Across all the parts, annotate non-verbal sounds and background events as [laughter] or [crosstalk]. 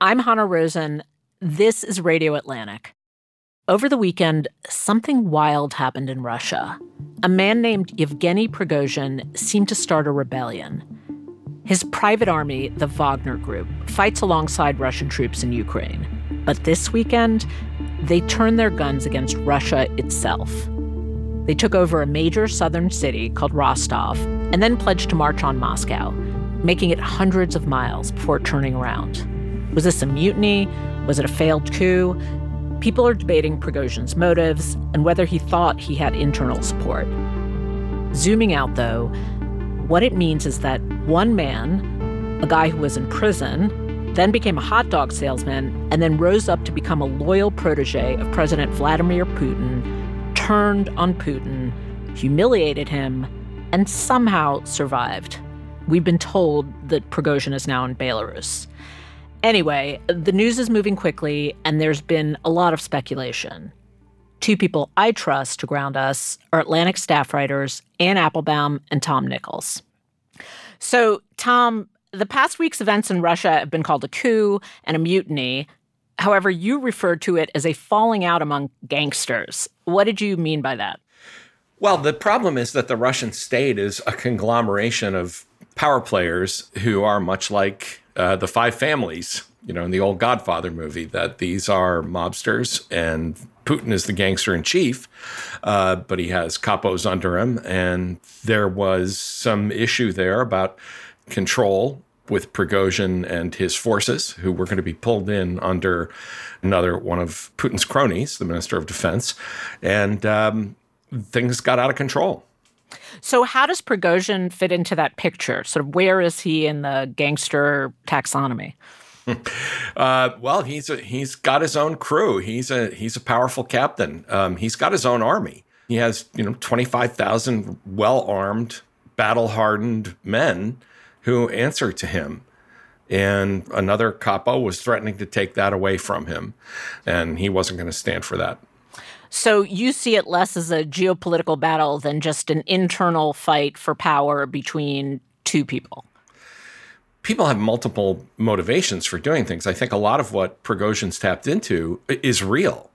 I'm Hanna Rosin. This is Radio Atlantic. Over the weekend, something wild happened in Russia. A man named Yevgeny Prigozhin seemed to start a rebellion. His private army, the Wagner Group, fights alongside Russian troops in Ukraine. But this weekend, they turned their guns against Russia itself. They took over a major southern city called Rostov and then pledged to march on Moscow, making it hundreds of miles before turning around. Was this a mutiny? Was it a failed coup? People are debating Prigozhin's motives and whether he thought he had internal support. Zooming out, though, what it means is that one man, a guy who was in prison, then became a hot dog salesman, and then rose up to become a loyal protege of President Vladimir Putin, turned on Putin, humiliated him, and somehow survived. We've been told that Prigozhin is now in Belarus. Anyway, the news is moving quickly, and there's been a lot of speculation. Two people I trust to ground us are Atlantic staff writers Anne Applebaum and Tom Nichols. So, Tom, the past week's events in Russia have been called a coup and a mutiny. However, you referred to it as a falling out among gangsters. What did you mean by that? Well, the problem is that the Russian state is a conglomeration of power players who are much like uh, the five families, you know, in the old Godfather movie, that these are mobsters and Putin is the gangster in chief, uh, but he has capos under him. And there was some issue there about control with Prigozhin and his forces, who were going to be pulled in under another one of Putin's cronies, the Minister of Defense. And um, things got out of control. So, how does Prigozhin fit into that picture? Sort of where is he in the gangster taxonomy? [laughs] Uh, well, he's a, he's got his own crew. He's a he's a powerful captain. Um, he's got his own army. He has you know twenty five thousand well armed, battle hardened men who answer to him. And another capo was threatening to take that away from him, and he wasn't going to stand for that. So you see it less as a geopolitical battle than just an internal fight for power between two people. People have multiple motivations for doing things. I think a lot of what Prigozhin's tapped into is real.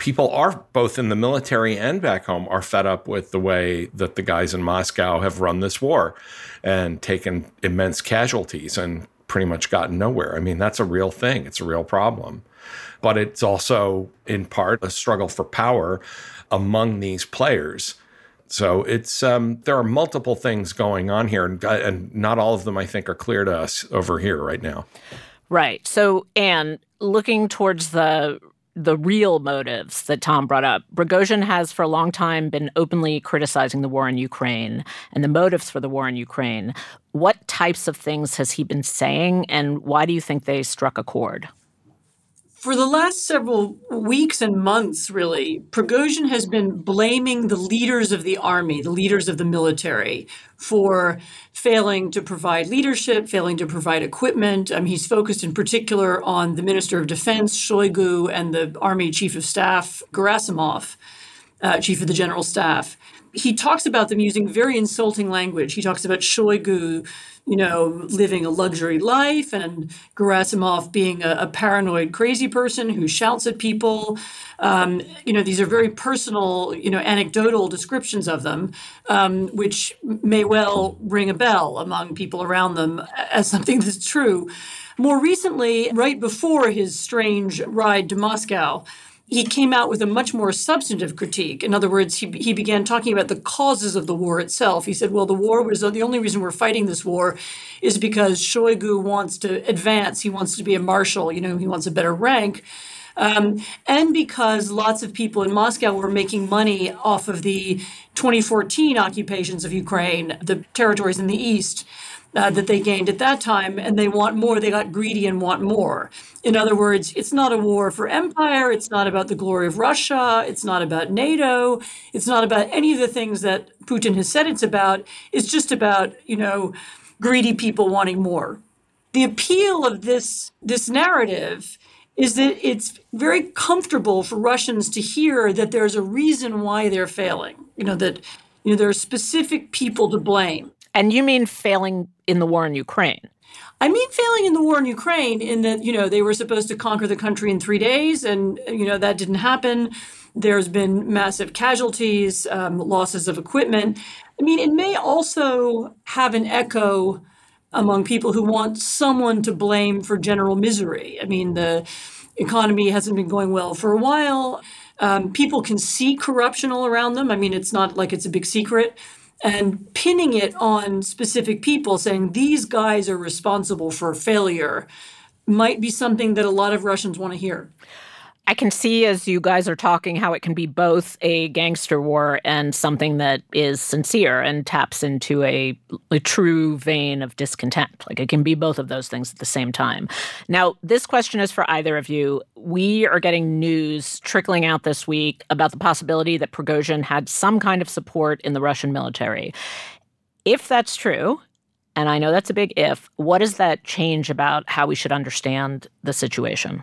People are both in the military and back home are fed up with the way that the guys in Moscow have run this war and taken immense casualties and pretty much gotten nowhere. I mean, that's a real thing. It's a real problem but it's also in part a struggle for power among these players. So it's um, there are multiple things going on here, and, and not all of them I think are clear to us over here right now. Right. So, Anne, looking towards the the real motives that Tom brought up. Prigozhin has for a long time been openly criticizing the war in Ukraine and the motives for the war in Ukraine. What types of things has he been saying, and why do you think they struck a chord? For the last several weeks and months, really, Prigozhin has been blaming the leaders of the army, the leaders of the military, for failing to provide leadership, failing to provide equipment. Um, he's focused in particular on the Minister of Defense, Shoigu, and the Army Chief of Staff, Gerasimov, uh, Chief of the General Staff he talks about them using very insulting language. He talks about Shoigu, you know, living a luxury life, and Gerasimov being a, a paranoid, crazy person who shouts at people. Um, you know, these are very personal, you know, anecdotal descriptions of them, um, which may well ring a bell among people around them as something that's true. More recently, right before his strange ride to Moscow, he came out with a much more substantive critique. In other words, he, he began talking about the causes of the war itself. He said, well, the war was the only reason we're fighting this war is because Shoigu wants to advance. He wants to be a marshal, you know, he wants a better rank. Um, and because lots of people in Moscow were making money off of the 2014 occupations of Ukraine, the territories in the east. Uh, that they gained at that time, and they want more. They got greedy and want more. In other words, it's not a war for empire. It's not about the glory of Russia. It's not about NATO. It's not about any of the things that Putin has said it's about. It's just about, you know, greedy people wanting more. The appeal of this this narrative is that it's very comfortable for Russians to hear that there's a reason why they're failing. You know that you know there are specific people to blame. And you mean failing in the war in Ukraine? I mean failing in the war in Ukraine in that, you know, they were supposed to conquer the country in three days, and, you know, that didn't happen. There's been massive casualties, um, losses of equipment. I mean, it may also have an echo among people who want someone to blame for general misery. I mean, the economy hasn't been going well for a while. Um, people can see corruption all around them. I mean, it's not like it's a big secret and pinning it on specific people, saying these guys are responsible for failure, might be something that a lot of Russians want to hear. I can see as you guys are talking how it can be both a gangster war and something that is sincere and taps into a, a, true vein of discontent. Like it can be both of those things at the same time. Now, this question is for either of you. We are getting news trickling out this week about the possibility that Prigozhin had some kind of support in the Russian military. If that's true, and I know that's a big if, what does that change about how we should understand the situation?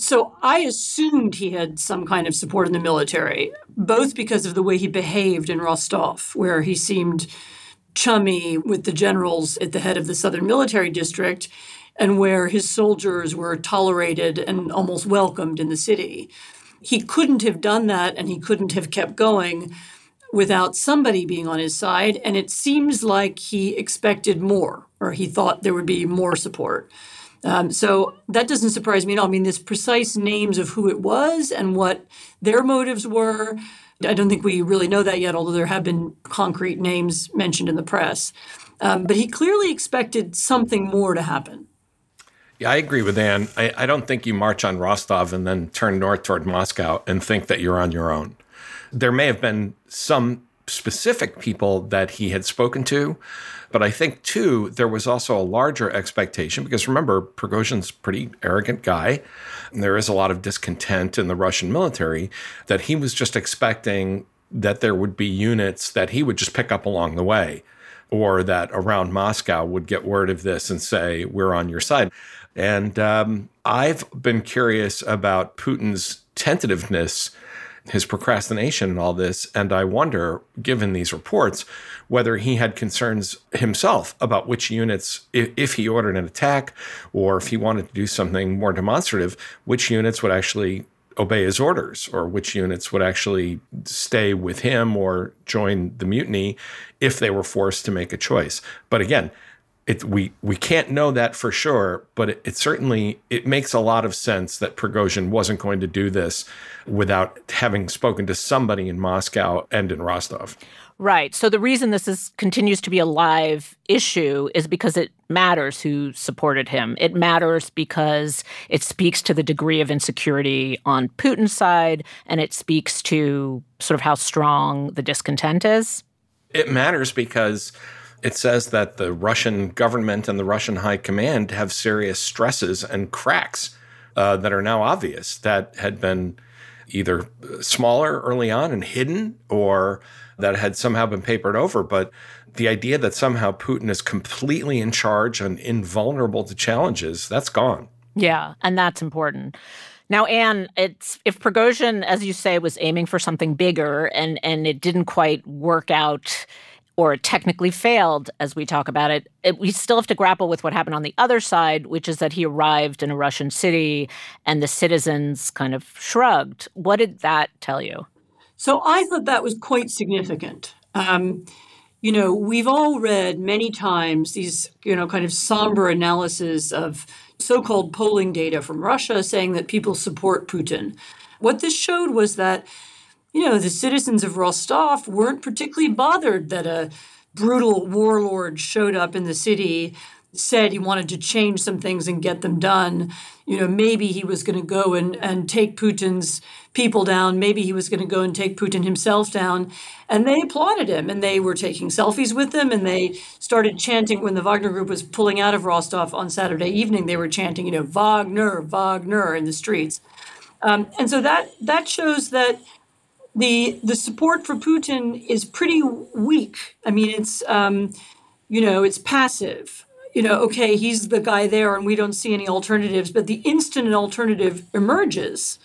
So I assumed he had some kind of support in the military, both because of the way he behaved in Rostov, where he seemed chummy with the generals at the head of the Southern Military District, and where his soldiers were tolerated and almost welcomed in the city. He couldn't have done that, and he couldn't have kept going without somebody being on his side. And it seems like he expected more, or he thought there would be more support. Um, so that doesn't surprise me at all. I mean, this precise names of who it was and what their motives were. I don't think we really know that yet, although there have been concrete names mentioned in the press. Um, but he clearly expected something more to happen. Yeah, I agree with Anne. I, I don't think you march on Rostov and then turn north toward Moscow and think that you're on your own. There may have been some specific people that he had spoken to but I think, too, there was also a larger expectation because remember, Prigozhin's pretty arrogant guy. And there is a lot of discontent in the Russian military that he was just expecting that there would be units that he would just pick up along the way or that around Moscow would get word of this and say, we're on your side. And um, I've been curious about Putin's tentativeness his procrastination and all this. And I wonder, given these reports, whether he had concerns himself about which units, if, if, he ordered an attack or if he wanted to do something more demonstrative, which units would actually obey his orders or which units would actually stay with him or join the mutiny if they were forced to make a choice. But again, it, we we can't know that for sure, but it, it, certainly it makes a lot of sense that Prigozhin wasn't going to do this without having spoken to somebody in Moscow and in Rostov. Right. So the reason this is continues to be a live issue is because it matters who supported him. It matters because it speaks to the degree of insecurity on Putin's side and it speaks to sort of how strong the discontent is. It matters because it says that the Russian government and the Russian high command have serious stresses and cracks uh, that are now obvious that had been either smaller early on and hidden or that had somehow been papered over. But the idea that somehow Putin is completely in charge and invulnerable to challenges, that's gone. Yeah, and that's important. Now, Anne, it's if Prigozhin, as you say, was aiming for something bigger and and it didn't quite work out or technically failed, as we talk about it, it, we still have to grapple with what happened on the other side, which is that he arrived in a Russian city and the citizens kind of shrugged. What did that tell you? So I thought that was quite significant. Um, you know, we've all read many times these, you know, kind of somber analysis of so called polling data from Russia saying that people support Putin. What this showed was that you know, the citizens of Rostov weren't particularly bothered that a brutal warlord showed up in the city said he wanted to change some things and get them done. You know, maybe he was going to go and, and take Putin's people down. Maybe he was going to go and take Putin himself down. And they applauded him and they were taking selfies with him and they started chanting when the Wagner group was pulling out of Rostov on Saturday evening. They were chanting, you know, Wagner, Wagner in the streets. Um, and so that that shows that the the support for Putin is pretty weak. I mean, it's um, you know, it's passive you know, okay, he's the guy there and we don't see any alternatives, but the instant an alternative emerges,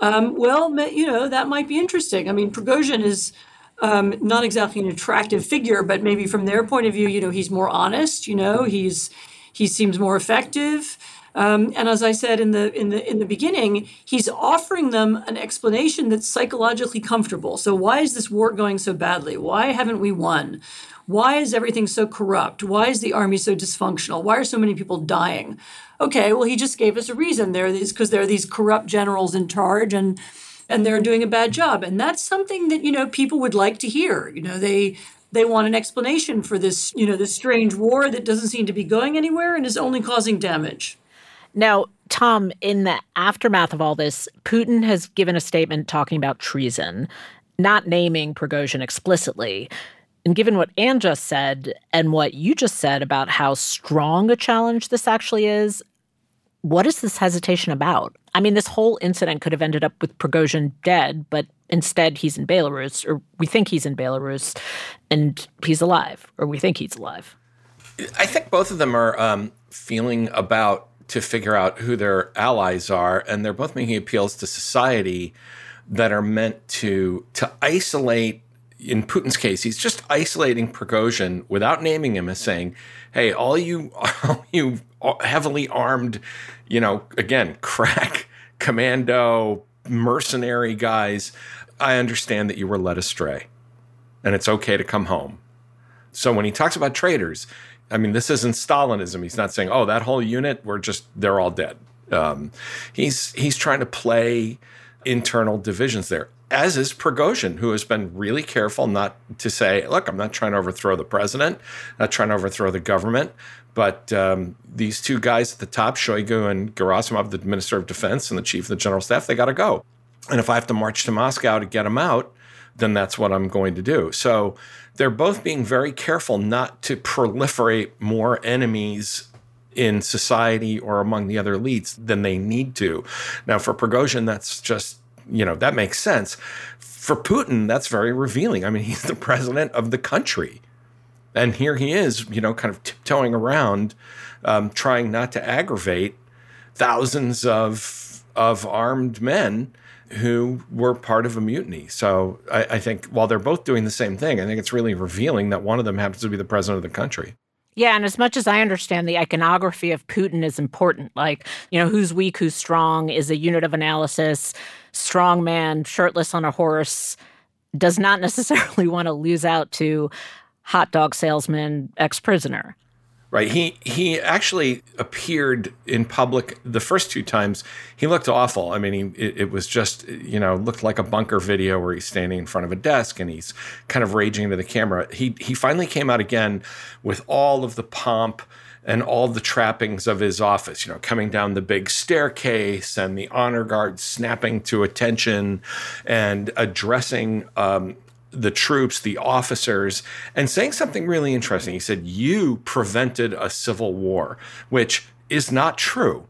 um, well, you know, that might be interesting. I mean, Prigozhin is um, not exactly an attractive figure, but maybe from their point of view, you know, he's more honest. You know, he's he seems more effective. Um, and as I said in the in the in the beginning, he's offering them an explanation that's psychologically comfortable. So why is this war going so badly? Why haven't we won? Why is everything so corrupt? Why is the army so dysfunctional? Why are so many people dying? Okay, well, he just gave us a reason. There these because there are these corrupt generals in charge and and they're doing a bad job. And that's something that, you know, people would like to hear. You know, they they want an explanation for this, you know, this strange war that doesn't seem to be going anywhere and is only causing damage. Now, Tom, in the aftermath of all this, Putin has given a statement talking about treason, not naming Prigozhin explicitly. And given what Anne just said and what you just said about how strong a challenge this actually is, what is this hesitation about? I mean, this whole incident could have ended up with Prigozhin dead, but instead he's in Belarus, or we think he's in Belarus, and he's alive, or we think he's alive. I think both of them are um, feeling about to figure out who their allies are, and they're both making appeals to society that are meant to to isolate in Putin's case, he's just isolating Prigozhin without naming him as saying, "Hey, all you, [laughs] all you heavily armed, you know, again, crack commando mercenary guys, I understand that you were led astray, and it's okay to come home." So when he talks about traitors, I mean, this isn't Stalinism. He's not saying, "Oh, that whole unit, we're just they're all dead." Um, he's he's trying to play internal divisions there as is Prigozhin, who has been really careful not to say, look, I'm not trying to overthrow the president, not trying to overthrow the government. But um, these two guys at the top, Shoigu and Gerasimov, the Minister of Defense and the Chief of the General Staff, they got to go. And if I have to march to Moscow to get them out, then that's what I'm going to do. So they're both being very careful not to proliferate more enemies in society or among the other elites than they need to. Now, for Prigozhin, that's just you know, that makes sense. For Putin, that's very revealing. I mean, [laughs] he's the president of the country. And here he is, you know, kind of tiptoeing around, um, trying not to aggravate thousands of, of armed men who were part of a mutiny. So I, I think while they're both doing the same thing, I think it's really revealing that one of them happens to be the president of the country. Yeah, and as much as I understand the iconography of Putin is important, like, you know, who's weak, who's strong is a unit of analysis. Strong man, shirtless on a horse, does not [laughs] necessarily want to lose out to hot dog salesman, ex prisoner. Right. He he actually appeared in public the first two times. He looked awful. I mean, he, it, it, was just you know looked like a bunker video where he's standing in front of a desk and he's kind of raging into the camera. He he finally came out again with all of the pomp and all the trappings of his office. You know, coming down the big staircase and the honor guard snapping to attention and addressing um, the troops, the officers, and saying something really interesting. He said, You prevented a civil war, which is not true.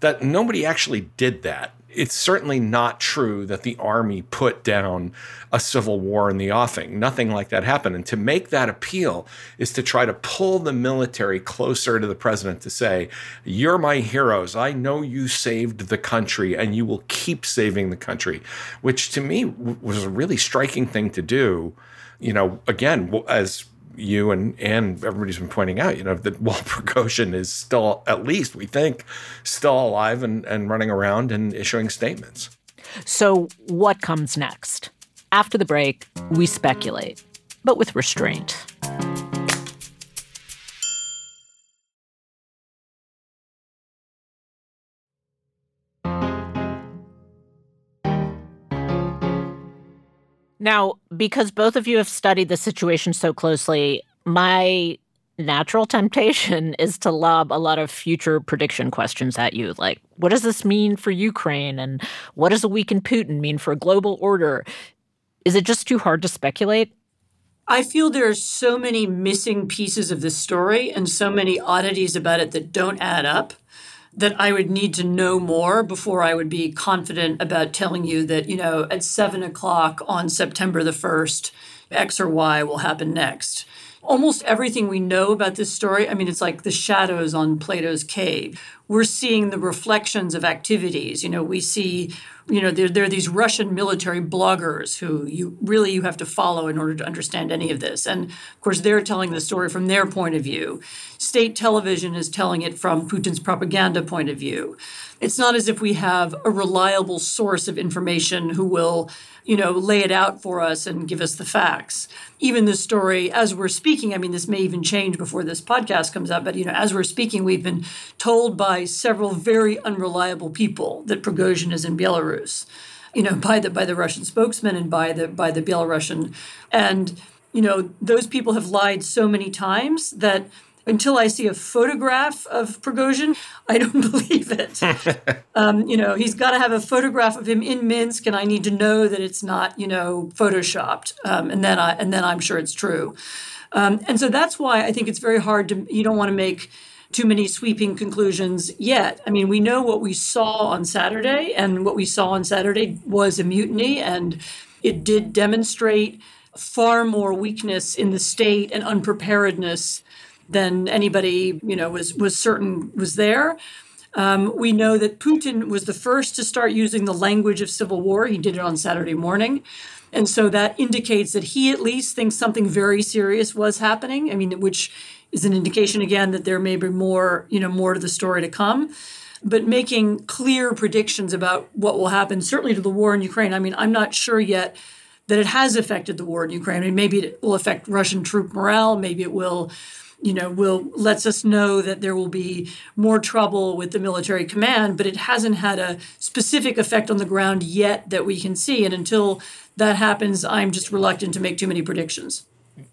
That nobody actually did that it's certainly not true that the army put down a civil war in the offing. Nothing like that happened. And to make that appeal is to try to pull the military closer to the president to say, You're my heroes. I know you saved the country and you will keep saving the country, which to me was a really striking thing to do. You know, again, as you and and everybody's been pointing out, you know, that [laughs] Walt Prigozhin is still, at least we think, still alive and, and running around and issuing statements. So, what comes next? After the break, we speculate, but with restraint. Now, because both of you have studied the situation so closely, my natural [laughs] temptation is to lob a lot of future prediction questions at you, like what does this mean for Ukraine? And what does a weakened Putin mean for a global order? Is it just too hard to speculate? I feel there are so many missing pieces of this story and so many oddities about it that don't add up that I would need to know more before I would be confident about telling you that, you know, at seven o'clock on September the 1st, X or Y will happen next. Almost everything we know about this story, I mean, it's like the shadows on Plato's cave. We're seeing the reflections of activities. You know, we see you know there, there are these russian military bloggers who you really you have to follow in order to understand any of this and of course they're telling the story from their point of view state television is telling it from putin's propaganda point of view it's not as if we have a reliable source of information who will you know, lay it out for us and give us the facts. Even the story, as we're speaking, I mean, this may even change before this podcast comes out, but, you know, as we're speaking, we've been told by several very unreliable people that Prigozhin is in Belarus, you know, by the, by the Russian spokesman and by the, by the Belarusian. And, you know, those people have lied so many times that until I see a photograph of Prigozhin, I don't [laughs] believe it. [laughs] um, you know, he's got to have a photograph of him in Minsk, and I need to know that it's not, you know, photoshopped, um, and then I and then I'm sure it's true. Um, and so that's why I think it's very hard to. You don't want to make too many sweeping conclusions yet. I mean, we know what we saw on Saturday, and what we saw on Saturday was a mutiny, and it did demonstrate far more weakness in the state and unpreparedness than anybody you know was was certain was there. Um, we know that Putin was the first to start using the language of civil war. He did it on Saturday morning. And so that indicates that he at least thinks something very serious was happening. I mean, which is an indication again that there may be more, you know, more to the story to come. But making clear predictions about what will happen, certainly to the war in Ukraine. I mean, I'm not sure yet that it has affected the war in Ukraine. I mean, maybe it will affect Russian troop morale. Maybe it will you know, will lets us know that there will be more trouble with the military command, but it hasn't had a specific effect on the ground yet that we can see. And until that happens, I'm just reluctant to make too many predictions.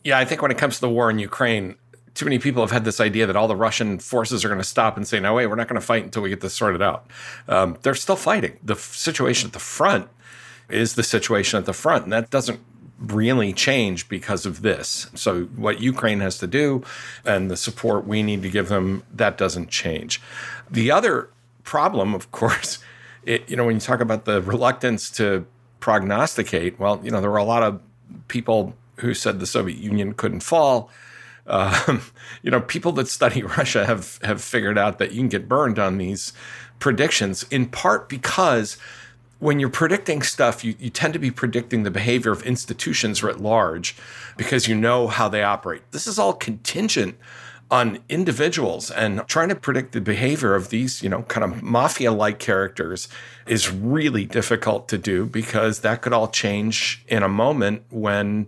Yeah, I think when it comes to the war in Ukraine, too many people have had this idea that all the Russian forces are going to stop and say, "No, wait, we're not going to fight until we get this sorted out." Um, they're still fighting. The situation at the front is the situation at the front, and that doesn't really change because of this. So, what Ukraine has to do and the support we need to give them, that doesn't change. The other problem, of course, [laughs] it, you know, when you talk about the reluctance to prognosticate, well, you know, there were a lot of people who said the Soviet Union couldn't fall. Um, [laughs] you know, people that study [laughs] Russia have have figured out that you can get burned on these predictions, in part because when you're predicting stuff, you, you tend to be predicting the behavior of institutions writ large because you know how they operate. This is all contingent on individuals and trying to predict the behavior of these, you know, kind of mafia like characters is really difficult to do because that could all change in a moment when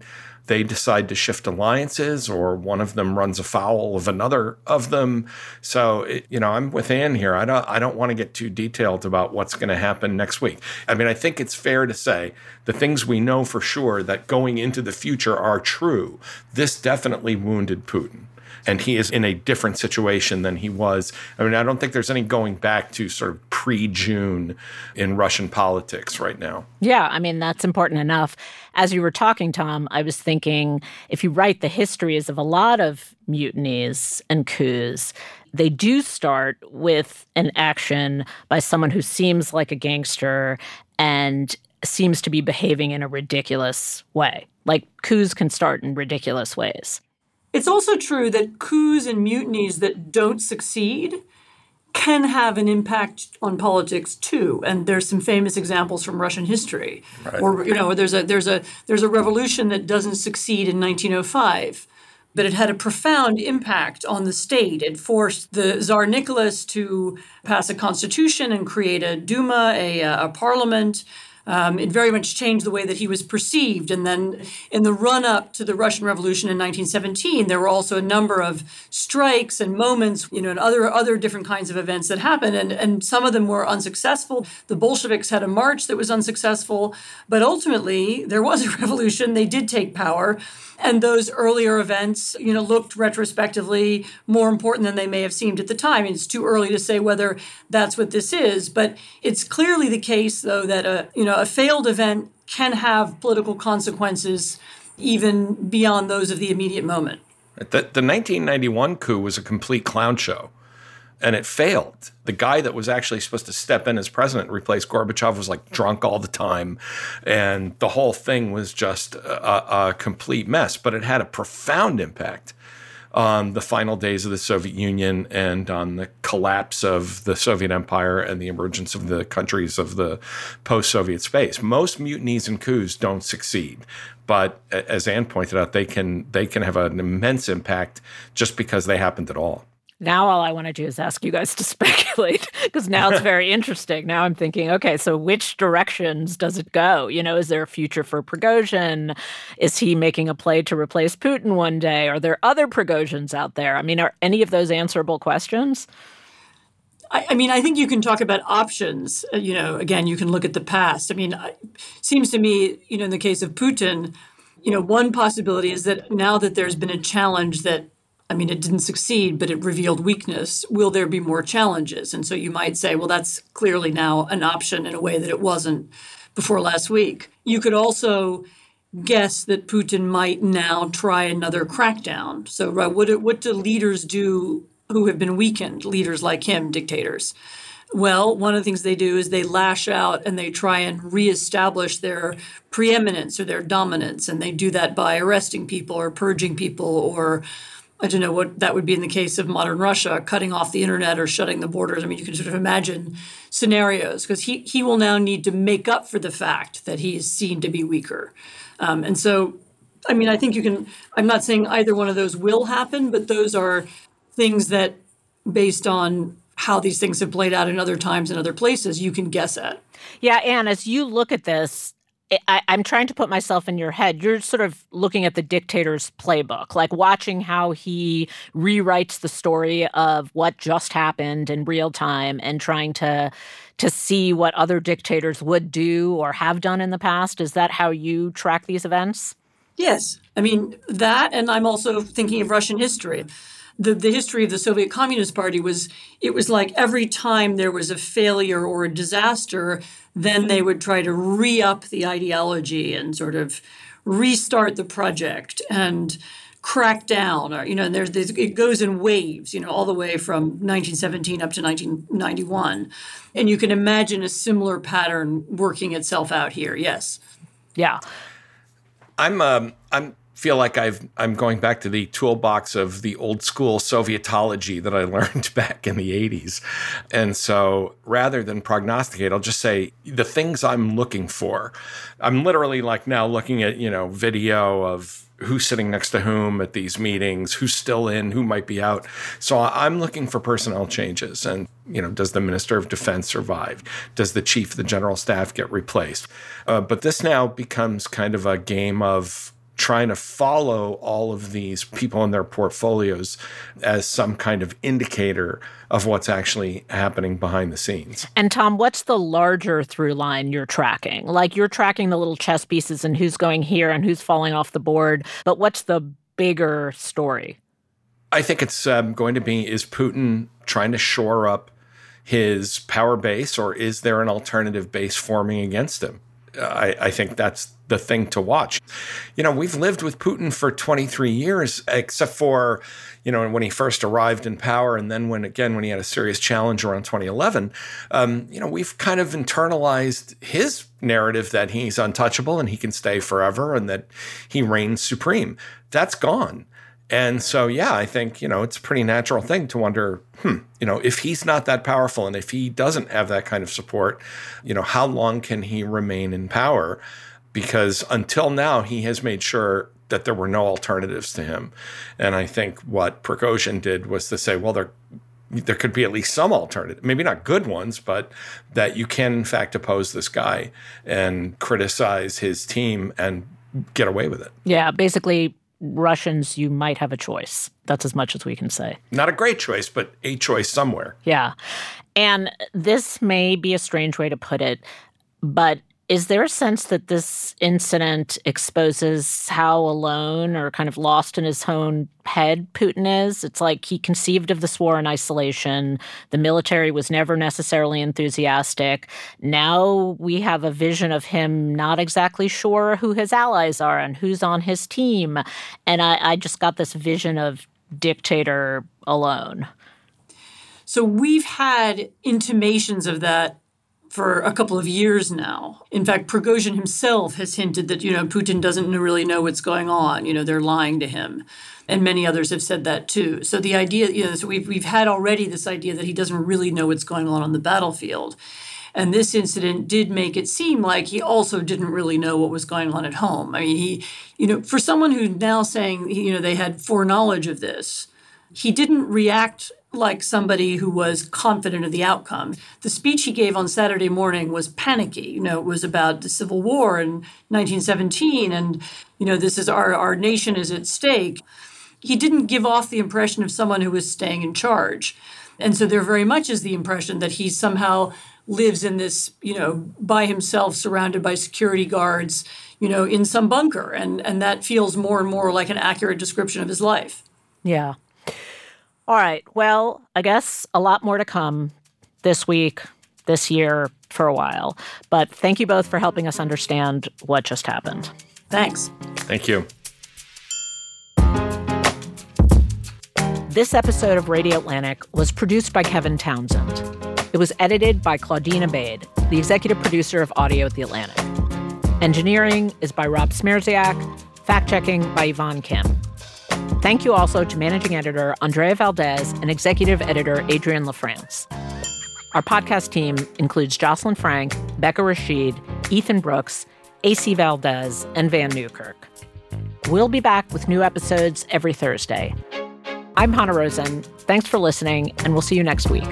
they decide to shift alliances or one of them runs afoul of another of them. So, it, you know, I'm with Anne here. I don't I don't want to get too detailed about what's going to happen next week. I mean, I think it's fair to say the things we know for sure that going into the future are true. This definitely wounded Putin and he is in a different situation than he was. I mean, I don't think there's any going back to sort of pre June in Russian politics right now. Yeah, I mean, that's important enough. As you were talking, Tom, I was thinking if you write the histories of a lot of mutinies and coups, they do start with an action by someone who seems like a gangster and seems to be behaving in a ridiculous way. Like coups can start in ridiculous ways. It's also true that coups and mutinies that don't succeed can have an impact on politics too. And there's some famous examples from Russian history. Right. Or you know, there's a there's a there's a revolution that doesn't succeed in 1905 but it had a profound impact on the state. It forced the Tsar Nicholas to pass a constitution and create a Duma, a, a parliament, Um, it very much changed the way that he was perceived. And then in the run up to the Russian Revolution in 1917, there were also a number of strikes and moments, you know, and other other different kinds of events that happened. And, and some of them were unsuccessful. The Bolsheviks had a march that was unsuccessful, but ultimately there was a [laughs] revolution. They did take power. And those earlier events, you know, looked retrospectively more important than they may have seemed at the time. And It's too early to say whether that's what this is, but it's clearly the case, though, that a you know a failed event can have political consequences even beyond those of the immediate moment. The, the 1991 coup was a complete clown show and it failed. The guy that was actually supposed to step in as president and replace Gorbachev was like drunk all the time. And the whole thing was just a, a complete mess, but it had a profound impact on the final days of the Soviet Union and on the collapse of the Soviet Empire and the emergence of the countries of the post Soviet space. Most mutinies and coups don't succeed. But as Anne pointed out, they can they can have an immense impact just because they happened at all. Now, all I want to do is ask you guys to [laughs] speculate because now it's [laughs] very interesting. Now I'm thinking, okay, so which directions does it go? You know, is there a future for Prigozhin? Is he making a play to replace Putin one day? Are there other Prigozhins out there? I mean, are any of those answerable questions? I, I mean, I think you can talk about options. Uh, you know, again, you can look at the past. I mean, it seems to me, you know, in the case of Putin, you know, one possibility is that now that there's been a challenge that I mean, it didn't succeed, but it revealed weakness. Will there be more challenges? And so you might say, well, that's clearly now an option in a way that it wasn't before last week. You could also guess that Putin might now try another crackdown. So, right, what what do leaders do who have been weakened? Leaders like him, dictators. Well, one of the things they do is they lash out and they try and reestablish their preeminence or their dominance. And they do that by arresting people or purging people or I don't know what that would be in the case of modern Russia, cutting off the internet or shutting the borders. I mean, you can sort of imagine scenarios because he, he will now need to make up for the fact that he is seen to be weaker. Um, and so, I mean, I think you can, I'm not saying either one of those will happen, but those are things that, based on how these things have played out in other times and other places, you can guess at. Yeah, Anne, as you look at this, I, am trying to put myself in your head. You're sort of looking at the dictator's playbook, like watching how he rewrites the story of what just happened in real time and trying to to see what other dictators would do or have done in the past. Is that how you track these events? Yes. I mean, that, and I'm also thinking of Russian history the, the history of the Soviet Communist Party was it was like every time there was a failure or a disaster, then they would try to re up the ideology and sort of restart the project and crack down or you know there's, there's, it goes in waves you know all the way from 1917 up to 1991 and you can imagine a similar pattern working itself out here yes. Yeah. I'm um i'm feel like I've I'm going back to the toolbox of the old school Sovietology that I [laughs] learned back in the 80s. And so rather than prognosticate, I'll just say the things I'm looking for. I'm literally like now looking at, you know, video of who's sitting next to whom at these meetings, who's still in, who might be out. So I'm looking for personnel changes. And, you know, does the Minister of Defense survive? Does the Chief of the General Staff get replaced? Uh, but this now becomes kind of a game of trying to follow all of these people in their portfolios as some kind of indicator of what's actually happening behind the scenes. And Tom, what's the larger through line you're tracking? Like you're tracking the little chess pieces and who's going here and who's falling off the board, but what's the bigger story? I think it's um, going to be is Putin trying to shore up his power base or is there an alternative base forming against him? I, I think that's the thing to watch. You know, we've lived with Putin for 23 years, except for, you know, when he first arrived in power, and then when again when he had a serious challenge around 2011. Um, you know, we've kind of internalized his narrative that he's untouchable and he can stay forever and that he reigns supreme. That's gone. And so, yeah, I think, you know, it's a pretty natural thing to wonder, hmm, you know, if he's not that powerful and if he doesn't have that kind of support, you know, how long can he remain in power? Because until now, he has made sure that there were no alternatives to him. And I think what Prigozhin did was to say, well, there, there could be at least some alternative, maybe not good ones, but that you can in fact oppose this guy and criticize his team and get away with it. Yeah, basically, Russians, you might have a choice. That's as much as we can say. Not a great choice, but a choice somewhere. Yeah. And this may be a strange way to put it, but is there a sense that this incident exposes how alone or kind of lost in his own head Putin is? It's like he conceived of this war in isolation. The military was never necessarily enthusiastic. Now we have a vision of him not exactly sure who his allies are and who's on his team. And I, I just got this vision of dictator alone. So we've had intimations of that for a couple of years now. In fact, Prigozhin himself has hinted that, you know, Putin doesn't really know what's going on. You know, they're lying to him. And many others have said that too. So the idea, you know, so we've, we've had already this idea that he doesn't really know what's going on on the battlefield. And this incident did make it seem like he also didn't really know what was going on at home. I mean, he, you know, for someone who's now saying, you know, they had foreknowledge of this, he didn't react like somebody who was confident of the outcome. The speech he gave on Saturday morning was panicky. You know, it was about the Civil War in 1917, and you know, this is our our nation is at stake. He didn't give off the impression of someone who was staying in charge, and so there very much is the impression that he somehow lives in this, you know, by himself, surrounded by security guards, you know, in some bunker, and and that feels more and more like an accurate description of his life. Yeah. All right. Well, I guess a lot more to come this week, this year, for a while. But thank you both for helping us understand what just happened. Thanks. Thank you. This episode of Radio Atlantic was produced by Kevin Townsend. It was edited by Claudine Ebeid, the executive producer of Audio at The Atlantic. Engineering is by Rob Smierciak, fact checking by Yvonne Kim. Thank you also to managing editor Andrea Valdez and executive editor Adrienne LaFrance. Our podcast team includes Jocelyn Frank, Becca Rashid, Ethan Brooks, AC Valdez, and Vann Newkirk. We'll be back with new episodes every Thursday. I'm Hanna Rosin. Thanks for listening, and we'll see you next week.